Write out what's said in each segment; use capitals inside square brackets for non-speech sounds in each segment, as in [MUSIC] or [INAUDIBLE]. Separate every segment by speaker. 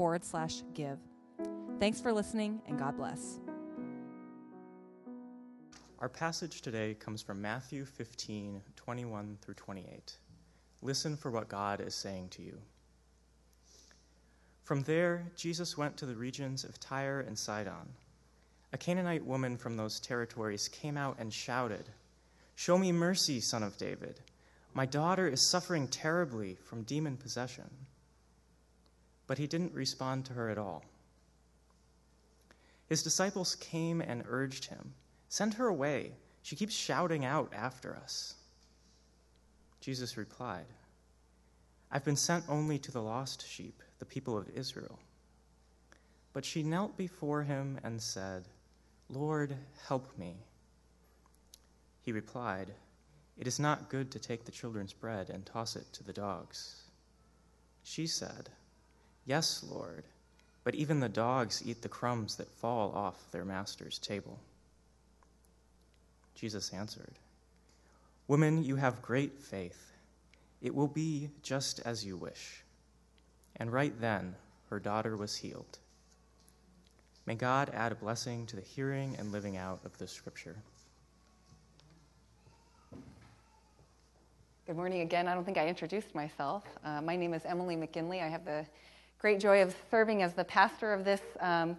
Speaker 1: forward slash give. Thanks for listening, and God bless.
Speaker 2: Our passage today comes from Matthew 15, 21 through 28. Listen for what God is saying to you. From there, Jesus went to the regions of Tyre and Sidon. A Canaanite woman from those territories came out and shouted, Show me mercy, son of David. My daughter is suffering terribly from demon possession. But he didn't respond to her at all. His disciples came and urged him, Send her away. She keeps shouting out after us. Jesus replied, I've been sent only to the lost sheep, the people of Israel. But she knelt before him and said, Lord, help me. He replied, It is not good to take the children's bread and toss it to the dogs. She said, Yes, Lord, but even the dogs eat the crumbs that fall off their master's table. Jesus answered, Woman, you have great faith. It will be just as you wish. And right then, her daughter was healed. May God add a blessing to the hearing and living out of this scripture.
Speaker 3: Good morning again. I don't think I introduced myself. Uh, my name is Emily McGinley. I have the great joy of serving as the pastor of this um,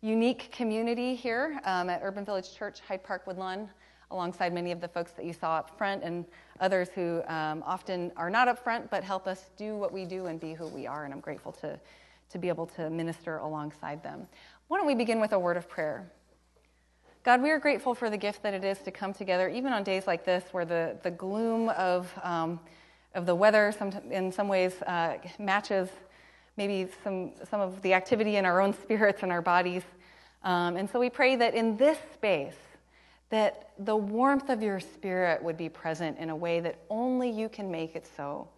Speaker 3: unique community here um, at Urban Village Church, Hyde Park, Woodlawn, alongside many of the folks that you saw up front and others who um, often are not up front but help us do what we do and be who we are. And I'm grateful to, to be able to minister alongside them. Why don't we begin with a word of prayer? God, we are grateful for the gift that it is to come together, even on days like this where the, the gloom of, um, of the weather some, in some ways uh, matches maybe some, some of the activity in our own [LAUGHS] spirits and our bodies. Um, and so we pray that in this space, that the warmth of your spirit would be present in a way that only you can make it so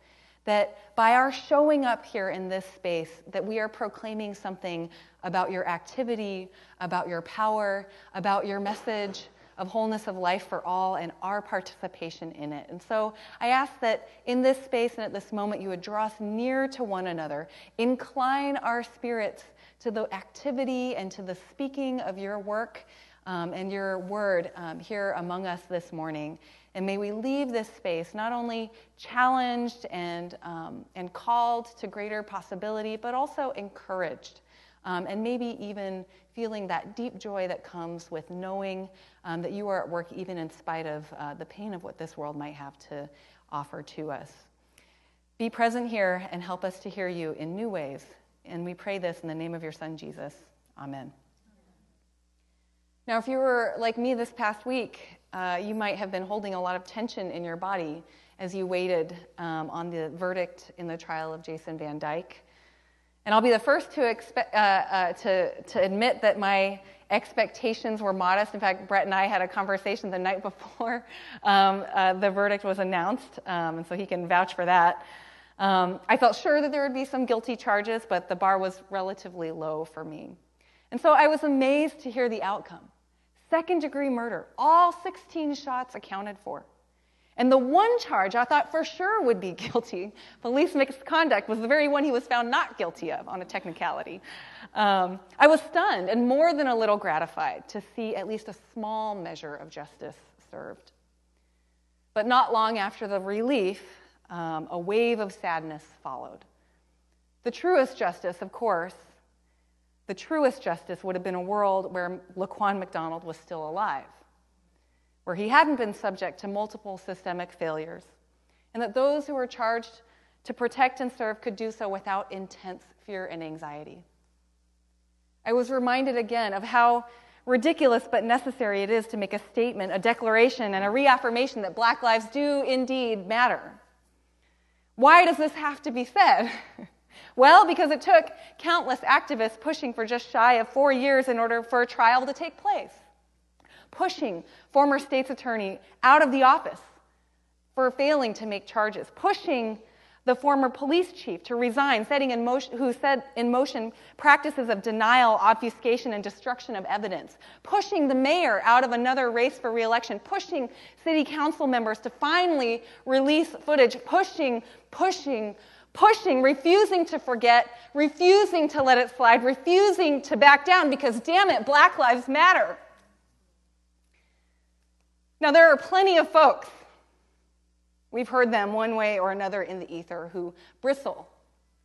Speaker 3: that by our showing up here in this space that we are proclaiming something about your activity about your power about your message of wholeness of life for all and our participation in it and so i ask that in this space and at this moment you would draw us near to one another incline our spirits to the activity and to the speaking of your work um, and your word um, here among us this morning. And may we leave this space not only challenged and, um, and called to greater possibility, but also encouraged. Um, and maybe even feeling that deep joy that comes with knowing um, that you are at work even in spite of uh, the pain of what this world might have to offer to us. Be present here and help us to hear you in new ways. And we pray this in the name of your Son, Jesus. Amen. Now, if you were like me this past week, uh, you might have been holding a lot of tension in your body as you waited um, on the verdict in the trial of Jason Van Dyke. And I'll be the first to, expe- uh, uh, to, to admit that my expectations were modest. In fact, Brett and I had a conversation the night [LAUGHS] before um, uh, the verdict was announced, um, and so he can vouch for that. Um, I felt sure that there would be some guilty charges, but the bar was relatively low for me. And so I was amazed to hear the outcome. Second degree murder, all 16 shots accounted for. And the one charge I thought for sure would be [LAUGHS] guilty, police misconduct, was the very one he was found not guilty of on a technicality. Um, I was stunned and more than a little gratified to see at least a small measure of justice served. But not long after the relief, um, a wave of sadness followed. The truest justice, of course, the truest justice would have been a world where Laquan McDonald was still alive, where he hadn't been subject to multiple systemic failures, and that those who were charged to protect and serve could do so without intense fear and anxiety. I was reminded again of how ridiculous but necessary it is to make a statement, a declaration, and a reaffirmation that black lives do indeed matter. Why does this have to be said? [LAUGHS] Well, because it took countless activists pushing for just shy of four years in order for a trial to take place, pushing former state's attorney out of the office for failing to make charges, pushing the former police chief to resign, setting in motion, who set in motion practices of denial, obfuscation, and destruction of evidence, pushing the mayor out of another race for reelection, pushing city council members to finally release footage, pushing, pushing, pushing, refusing to forget, refusing to let it slide, refusing to back down because, damn it, Black Lives Matter. Now, there are plenty of folks We've heard them one way or another in the ether who bristle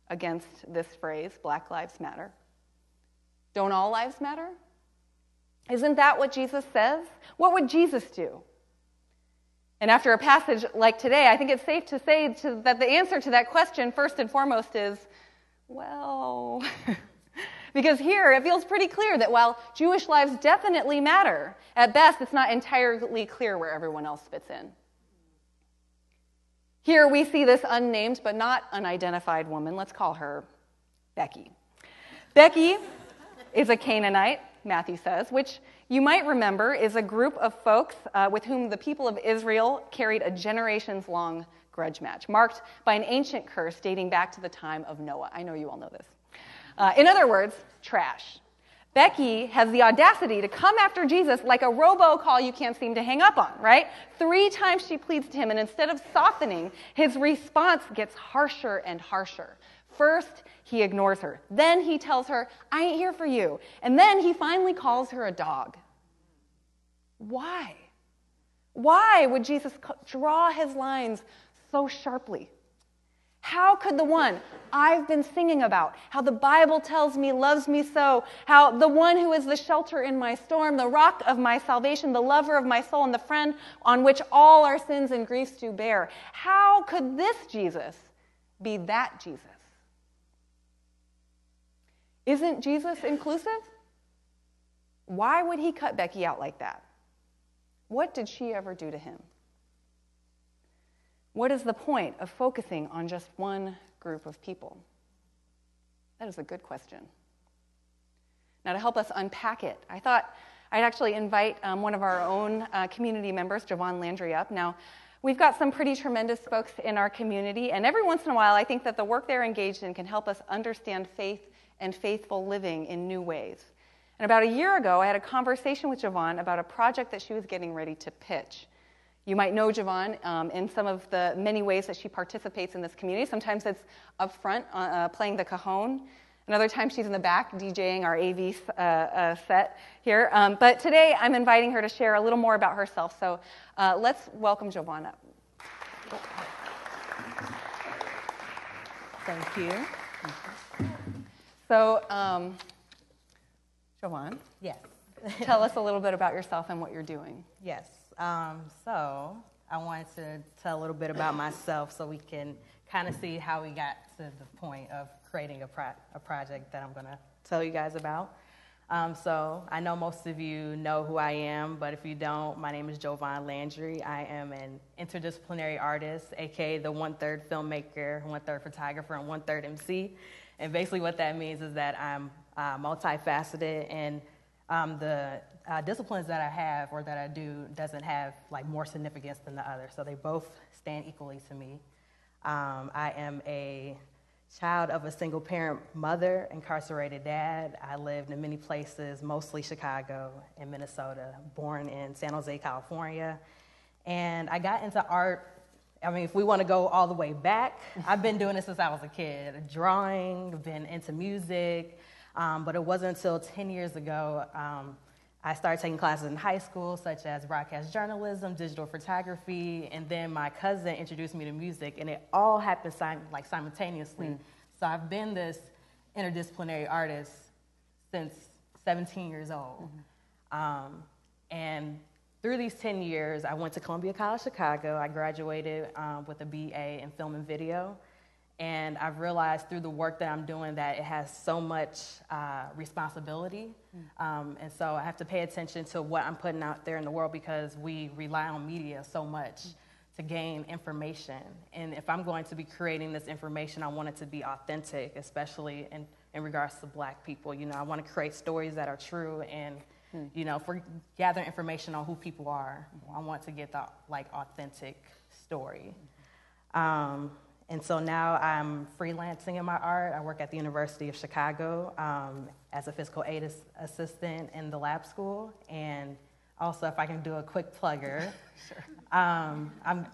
Speaker 3: against this phrase, Black Lives Matter. Don't all lives matter? Isn't that what Jesus says? What would Jesus do? And after a passage like today, I think it's safe to say to, that the answer to that question, first and foremost, is well, [LAUGHS] because here it feels pretty clear that while Jewish lives definitely matter, at best it's not entirely clear where everyone else fits in. Here we see this unnamed but not unidentified woman. Let's call her Becky. Becky is a Canaanite, Matthew says, which you might remember is a group of folks uh, with whom the people of Israel carried a generations long grudge match, marked by an ancient curse dating back to the time of Noah. I know you all know this. Uh, in other words, trash. Becky has the audacity to come after Jesus like a robocall you can't seem to hang up on, right? Three times she pleads to him, and instead of softening, his response gets harsher and harsher. First, he ignores her. Then he tells her, I ain't here for you. And then he finally calls her a dog. Why? Why would Jesus draw his lines so sharply? How could the one I've been singing about, how the Bible tells me loves me so, how the one who is the shelter in my storm, the rock of my salvation, the lover of my soul, and the friend on which all our sins and griefs do bear, how could this Jesus be that Jesus? Isn't Jesus inclusive? Why would he cut Becky out like that? What did she ever do to him? What is the point of focusing on just one group of people? That is a good question. Now, to help us unpack it, I thought I'd actually invite um, one of our own uh, community members, Jovan Landry, up. Now, we've got some pretty tremendous folks in our community, and every once in a while, I think that the work they're engaged in can help us understand faith and faithful living in new ways. And about a year ago, I had a conversation with Jovan about a project that she was getting ready to pitch. You might know Jovan um, in some of the many ways that she participates in this community. Sometimes it's up front uh, uh playing the cajon. Another time she's in the back DJing our AV uh, uh, set here. Um, but today I'm inviting her to share a little more about herself. So uh, let's welcome Jovan up.
Speaker 4: Thank you.
Speaker 3: So, um, Jovan.
Speaker 4: Yes.
Speaker 3: tell us a little bit about yourself and what you're doing.
Speaker 4: Yes. Um, so I wanted to tell a little bit about myself so we can kind of see how we got to the point of creating a, pro- a project that I'm going to tell you guys about. Um, so I know most of you know who I am, but if you don't, my name is Jovan Landry. I am an interdisciplinary artist, aka the one third filmmaker, one third photographer, and one third MC. And basically, what that means is that I'm uh, multifaceted, and um, the uh, disciplines that I have or that I do doesn't have like more significance than the other. So they both stand equally to me. Um, I am a child of a single parent mother, incarcerated dad. I lived in many places, mostly Chicago and Minnesota, born in San Jose, California. And I got into art. I mean, if we want to go all the way back, [LAUGHS] I've been doing this since I was a kid drawing, been into music. Um, but it wasn't until 10 years ago um, I started taking classes in high school, such as broadcast journalism, digital photography, and then my cousin introduced me to music, and it all happened sim- like simultaneously. Mm. So I've been this interdisciplinary artist since 17 years old. Mm-hmm. Um, and through these 10 years, I went to Columbia College Chicago. I graduated um, with a BA in film and video. And I've realized through the work that I'm doing that it has so much uh, responsibility. Mm. Um, and so I have to pay attention to what I'm putting out there in the world because we rely on media so much. Mm. to gain information. And if I'm going to be creating this information, I want it to be authentic, especially in, in regards to black people. You know, I want to create stories that are true and hmm. you know, if we're gathering information on who people are, I want to get the like authentic story. Um, and so now I'm freelancing in my art. I work at the University of Chicago um, as a physical aid assistant in the lab school. And also, if I can do a quick plugger, [LAUGHS] sure. um, I'm,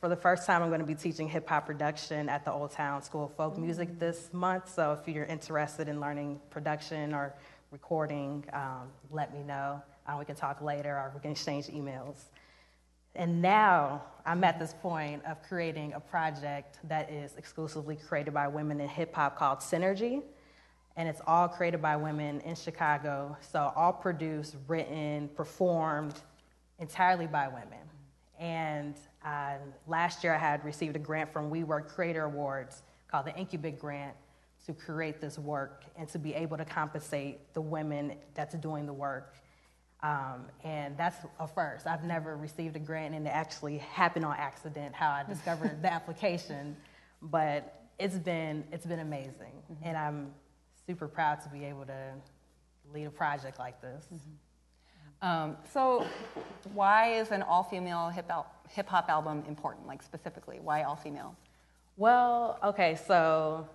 Speaker 4: for the first time, I'm going to be teaching hip hop production at the Old Town School of Folk Music this month. So if you're interested in learning production or recording, um, let me know. Uh, we can talk later or we can exchange emails. And now I'm at this point of creating a project that is exclusively created by women in hip hop called Synergy. And it's all created by women in Chicago. So, all produced, written, performed entirely by women. And uh, last year I had received a grant from WeWork Creator Awards called the Incubate Grant to create this work and to be able to compensate the women that's doing the work um, and that's a first. I've never received a grant, and it actually happened on accident how I discovered [LAUGHS] the application. But it's been it's been amazing, mm-hmm. and I'm super proud to be able to lead a project like this.
Speaker 3: Mm-hmm. Um, so, why is an all-female hip hop album important? Like specifically, why all female?
Speaker 4: Well, okay, so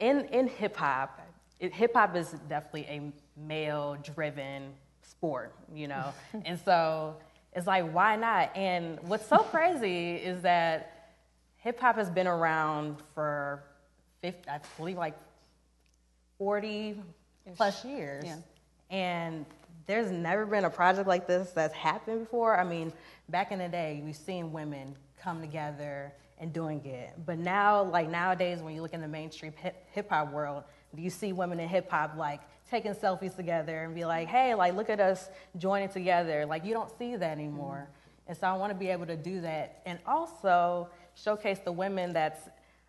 Speaker 4: in in hip hop, hip hop is definitely a male-driven sport, you know? [LAUGHS] and so it's like, why not? And what's so crazy is that hip hop has been around for 50, I believe like 40 plus years. Yeah. And there's never been a project like this that's happened before. I mean, back in the day, we've seen women come together and doing it. But now, like nowadays, when you look in the mainstream hip hop world, do you see women in hip hop like taking selfies together and be like, hey, like, look at us joining together. Like, you don't see that anymore. Mm-hmm. And so I want to be able to do that. And also showcase the women that's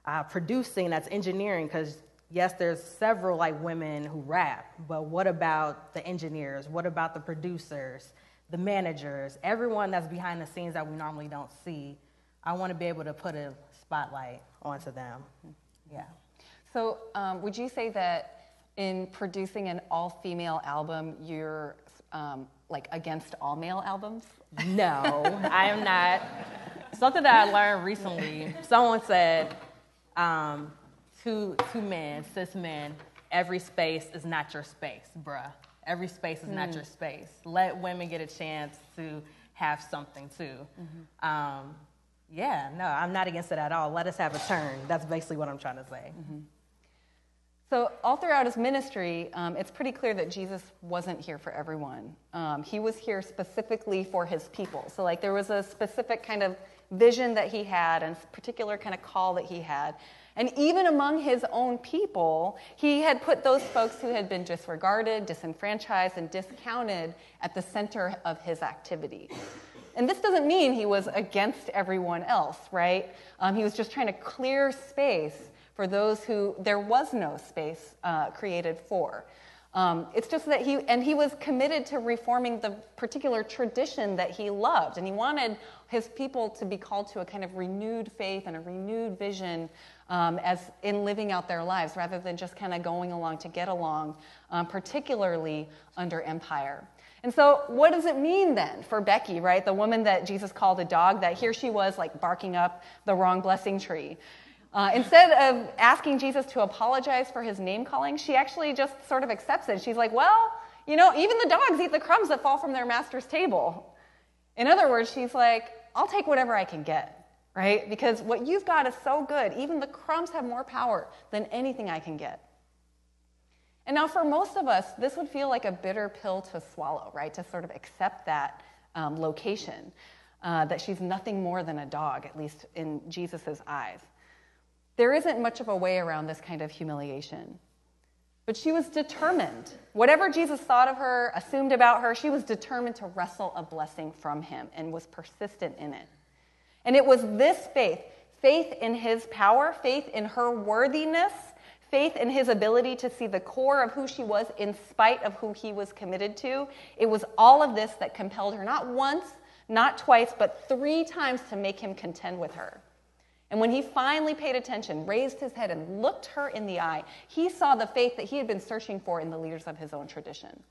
Speaker 4: uh, producing, that's engineering, because yes, there's several like women who rap, but what about the engineers? What about the producers, the managers, everyone that's behind the scenes that we normally don't see? I want to be able to put a spotlight onto them. Yeah.
Speaker 3: So, um, would you say that in producing an all-female album, you're um, like against all male albums?
Speaker 4: No, I am not. Something that I learned recently. Someone said, um, two two men, cis men, every space is not your space, bruh. Every space is mm. not your space. Let women get a chance to have something too. Mm-hmm. Um, yeah, no, I'm not against it at all. Let us have a turn. That's basically what I'm trying to say. Mm-hmm.
Speaker 3: So, all throughout his ministry, um, it's pretty clear that Jesus wasn't here for everyone. Um, he was here specifically for his people. So, like, there was a specific kind of vision that he had and particular kind of call that he had. And even among his own people, he had put those folks who had been disregarded, disenfranchised, and discounted at the center of his activity. And this doesn't mean he was against everyone else, right? Um, he was just trying to clear space for those who there was no space uh, created for. Um, it's just that he, and he was committed to reforming the particular tradition that he loved. And he wanted his people to be called to a kind of renewed faith and a renewed vision um, as in living out their lives rather than just kind of going along to get along, um, particularly under empire. And so, what does it mean then for Becky, right? The woman that Jesus called a dog, that here she was like barking up the wrong blessing tree. Uh, instead of asking Jesus to apologize for his name calling, she actually just sort of accepts it. She's like, well, you know, even the dogs eat the crumbs that fall from their master's table. In other words, she's like, I'll take whatever I can get, right? Because what you've got is so good. Even the crumbs have more power than anything I can get. And now, for most of us, this would feel like a bitter pill to swallow, right? To sort of accept that um, location, uh, that she's nothing more than a dog, at least in Jesus' eyes. There isn't much of a way around this kind of humiliation. But she was determined. Whatever Jesus thought of her, assumed about her, she was determined to wrestle a blessing from him and was persistent in it. And it was this faith faith in his power, faith in her worthiness, faith in his ability to see the core of who she was in spite of who he was committed to. It was all of this that compelled her not once, not twice, but three times to make him contend with her. And when he finally paid attention, raised his head, and looked her in the eye, he saw the faith that he had been searching for in the leaders of his own tradition.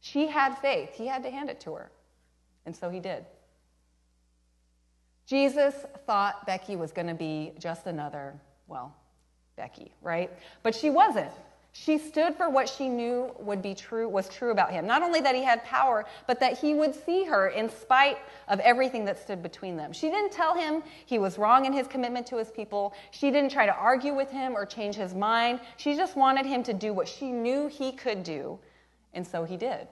Speaker 3: She had faith. He had to hand it to her. And so he did. Jesus thought Becky was going to be just another, well, Becky, right? But she wasn't. She stood for what she knew would be true, was true about him. Not only that he had power, but that he would see her in spite of everything that stood between them. She didn't tell him he was wrong in his commitment to his people. She didn't try to argue with him or change his mind. She just wanted him to do what she knew he could do, and so he did.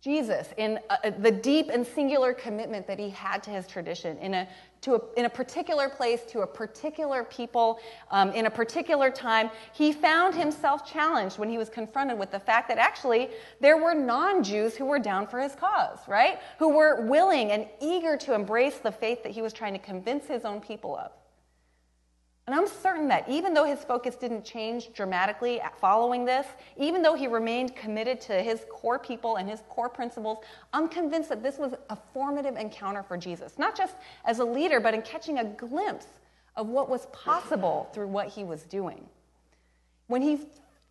Speaker 3: Jesus, in a, the deep and singular commitment that he had to his tradition, in a, to a, in a particular place, to a particular people, um, in a particular time, he found himself challenged when he was confronted with the fact that actually there were non Jews who were down for his cause, right? Who were willing and eager to embrace the faith that he was trying to convince his own people of. And I'm certain that even though his focus didn't change dramatically following this, even though he remained committed to his core people and his core principles, I'm convinced that this was a formative encounter for Jesus, not just as a leader, but in catching a glimpse of what was possible through what he was doing. When he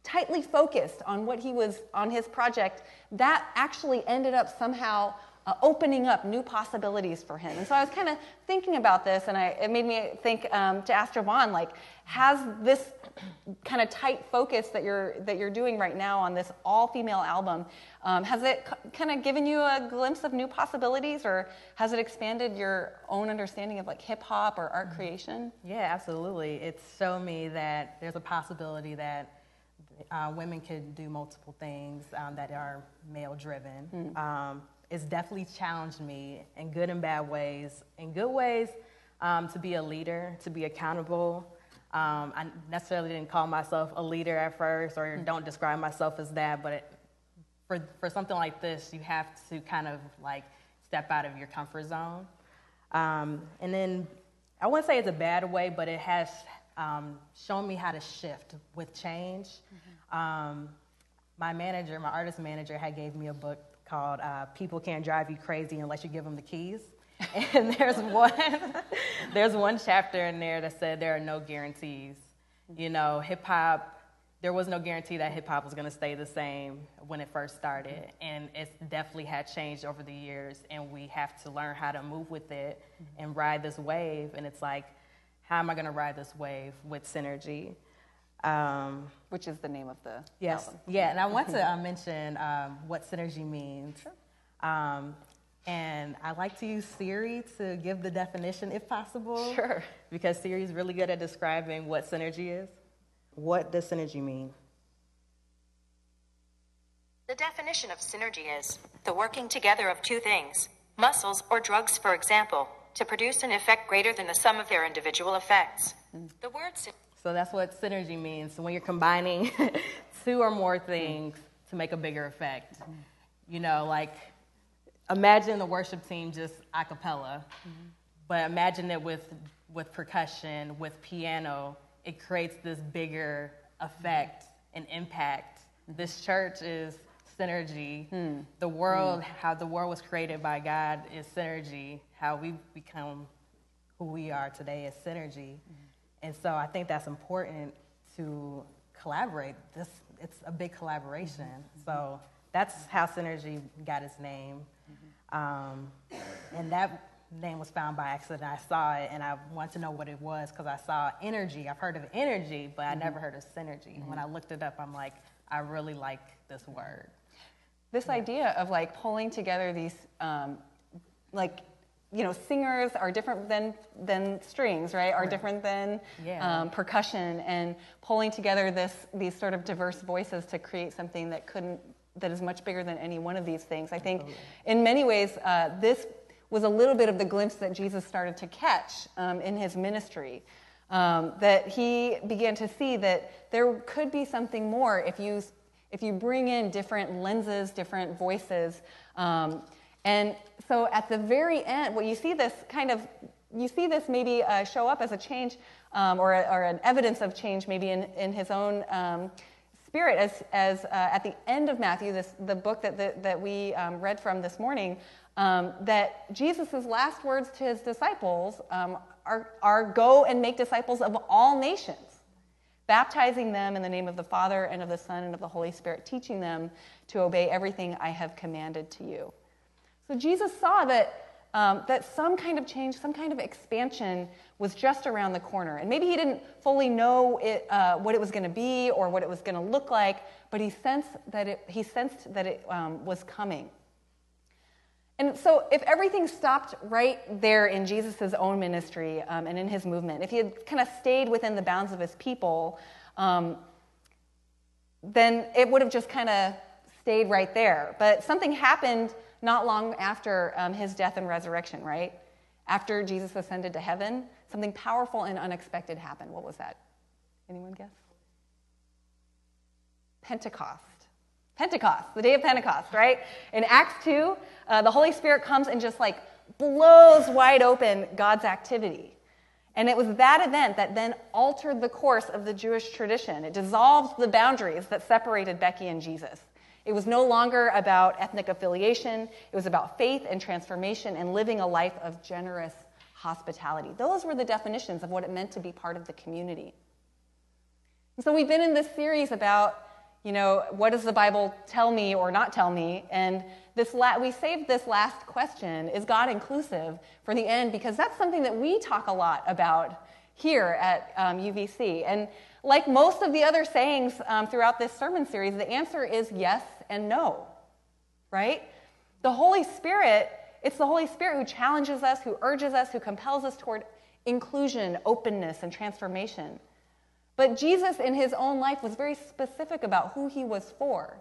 Speaker 3: tightly focused on what he was on his project, that actually ended up somehow uh, opening up new possibilities for him. And so I was kind of thinking about this, and I, it made me think um, to ask Jovan, like, has this kind of tight focus that you're that you're doing right now on this all-female album, um, has it c- kind of given you a glimpse of new possibilities, or has it expanded your own understanding of like hip hop or art creation?
Speaker 4: Yeah, absolutely. It's shown me that there's a possibility that uh, women could do multiple things um, that are male driven. Mm. Um, it's definitely challenged me in good and bad ways. In good ways, um, to be a leader, to be accountable. Um, I necessarily didn't call myself a leader at first, or mm-hmm. don't describe myself as that. But it, for for something like this, you have to kind of like step out of your comfort zone. Um, and then I wouldn't say it's a bad way, but it has um, shown me how to shift with change. Mm-hmm. Um, my manager, my artist manager, had gave me a book called uh, People Can't Drive You Crazy Unless You Give Them the Keys. [LAUGHS] and there's one, [LAUGHS] there's one chapter in there that said there are no guarantees. You know, hip hop, there was no guarantee that hip hop was going to stay the same when it first started. And it's definitely had changed over the years. And we have to learn how to move with it and ride this wave. And it's like, how am I going to ride this wave with synergy?
Speaker 3: Um, Which is the name of the
Speaker 4: yes,
Speaker 3: album.
Speaker 4: yeah. And I want to [LAUGHS] uh, mention um, what synergy means.
Speaker 3: Sure.
Speaker 4: Um, and I like to use Siri to give the definition if possible.
Speaker 3: Sure.
Speaker 4: Because Siri is really good at describing what synergy is. What does synergy mean?
Speaker 5: The definition of synergy is the working together of two things, muscles or drugs, for example, to produce an effect greater than the sum of their individual effects. Mm. The word
Speaker 4: so that's what synergy means. So when you're combining [LAUGHS] two or more things to make a bigger effect. You know, like imagine the worship team just a cappella, mm-hmm. but imagine it with, with percussion, with piano. It creates this bigger effect and impact. This church is synergy. Mm. The world, mm. how the world was created by God is synergy. How we become who we are today is synergy. Mm. And so I think that's important to collaborate. This it's a big collaboration. Mm-hmm. So that's how Synergy got its name. Mm-hmm. Um, and that name was found by accident. I saw it and I wanted to know what it was because I saw energy. I've heard of energy, but I mm-hmm. never heard of synergy. When I looked it up, I'm like, I really like this word.
Speaker 3: This yeah. idea of like pulling together these um, like you know, singers are different than than strings, right? Are right. different than yeah. um, percussion, and pulling together this these sort of diverse voices to create something that couldn't that is much bigger than any one of these things. I think, in many ways, uh, this was a little bit of the glimpse that Jesus started to catch um, in his ministry. Um, that he began to see that there could be something more if you if you bring in different lenses, different voices. Um, and so at the very end, well, you see this kind of, you see this maybe uh, show up as a change um, or, or, an evidence of change maybe in, in his own um, Spirit, as, as uh, at the end of Matthew, this, the book that, that, that we um, read from this morning, um, that Jesus' last words to his disciples um, are, are go and make disciples of all nations, baptizing them in the name of the Father and of the Son and of the Holy Spirit, teaching them to obey everything I have commanded to you. So Jesus saw that, um, that some kind of change, some kind of expansion was just around the corner. And maybe he didn't fully know it, uh, what it was going to be or what it was going to look like, but he sensed that it, he sensed that it um, was coming. And so, if everything stopped right there in Jesus' own ministry um, and in his movement, if he had kind of stayed within the bounds of his people, um, then it would have just kind of stayed right there. But something happened not long after um, his death and resurrection, right? After Jesus ascended to heaven, something powerful and unexpected happened. What was that? Anyone guess? Pentecost. Pentecost, the day of Pentecost, right? In Acts 2, uh, the Holy Spirit comes and just like blows wide open God's activity. And it was that event that then altered the course of the Jewish tradition. It dissolved the boundaries that separated Becky and Jesus. It was no longer about ethnic affiliation, it was about faith and transformation and living a life of generous hospitality. Those were the definitions of what it meant to be part of the community. And so we've been in this series about you know, what does the Bible tell me or not tell me? And this la- we saved this last question, is God inclusive, for the end because that's something that we talk a lot about here at um, UVC. And like most of the other sayings um, throughout this sermon series, the answer is yes and no, right? The Holy Spirit, it's the Holy Spirit who challenges us, who urges us, who compels us toward inclusion, openness, and transformation. But Jesus, in his own life, was very specific about who he was for.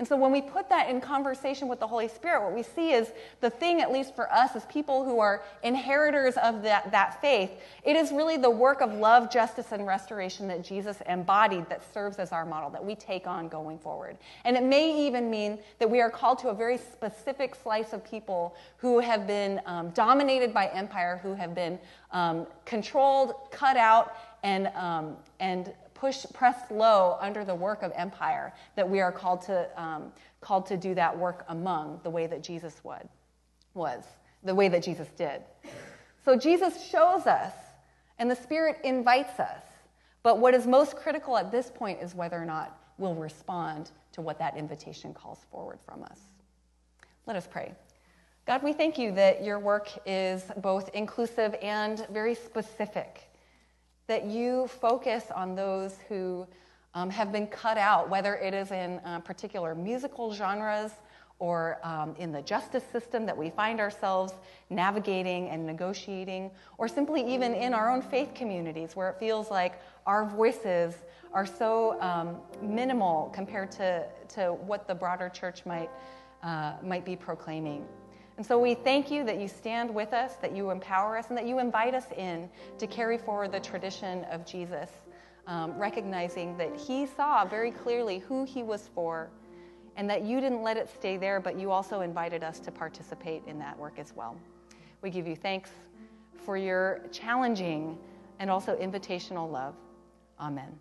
Speaker 3: And so when we put that in conversation with the Holy Spirit, what we see is the thing, at least for us as people who are inheritors of that, that faith, it is really the work of love, justice, and restoration that Jesus embodied that serves as our model, that we take on going forward. And it may even mean that we are called to a very specific slice of people who have been um, dominated by empire, who have been um, controlled, cut out, and, um, and push, pressed low under the work of empire, that we are called to, um, called to do that work among the way that Jesus would, was, the way that Jesus did. So Jesus shows us, and the Spirit invites us. But what is most critical at this point is whether or not we'll respond to what that invitation calls forward from us. Let us pray. God, we thank you that your work is both inclusive and very specific that you focus on those who um, have been cut out, whether it is in uh, particular musical genres or um, in the justice system that we find ourselves navigating and negotiating, or simply even in our own faith communities where it feels like our voices are so um, minimal compared to, to what the broader church might, uh, might be proclaiming. And so we thank you that you stand with us, that you empower us, and that you invite us in to carry forward the tradition of Jesus, um, recognizing that he saw very clearly who he was for, and that you didn't let it stay there, but you also invited us to participate in that work as well. We give you thanks for your challenging and also invitational love. Amen.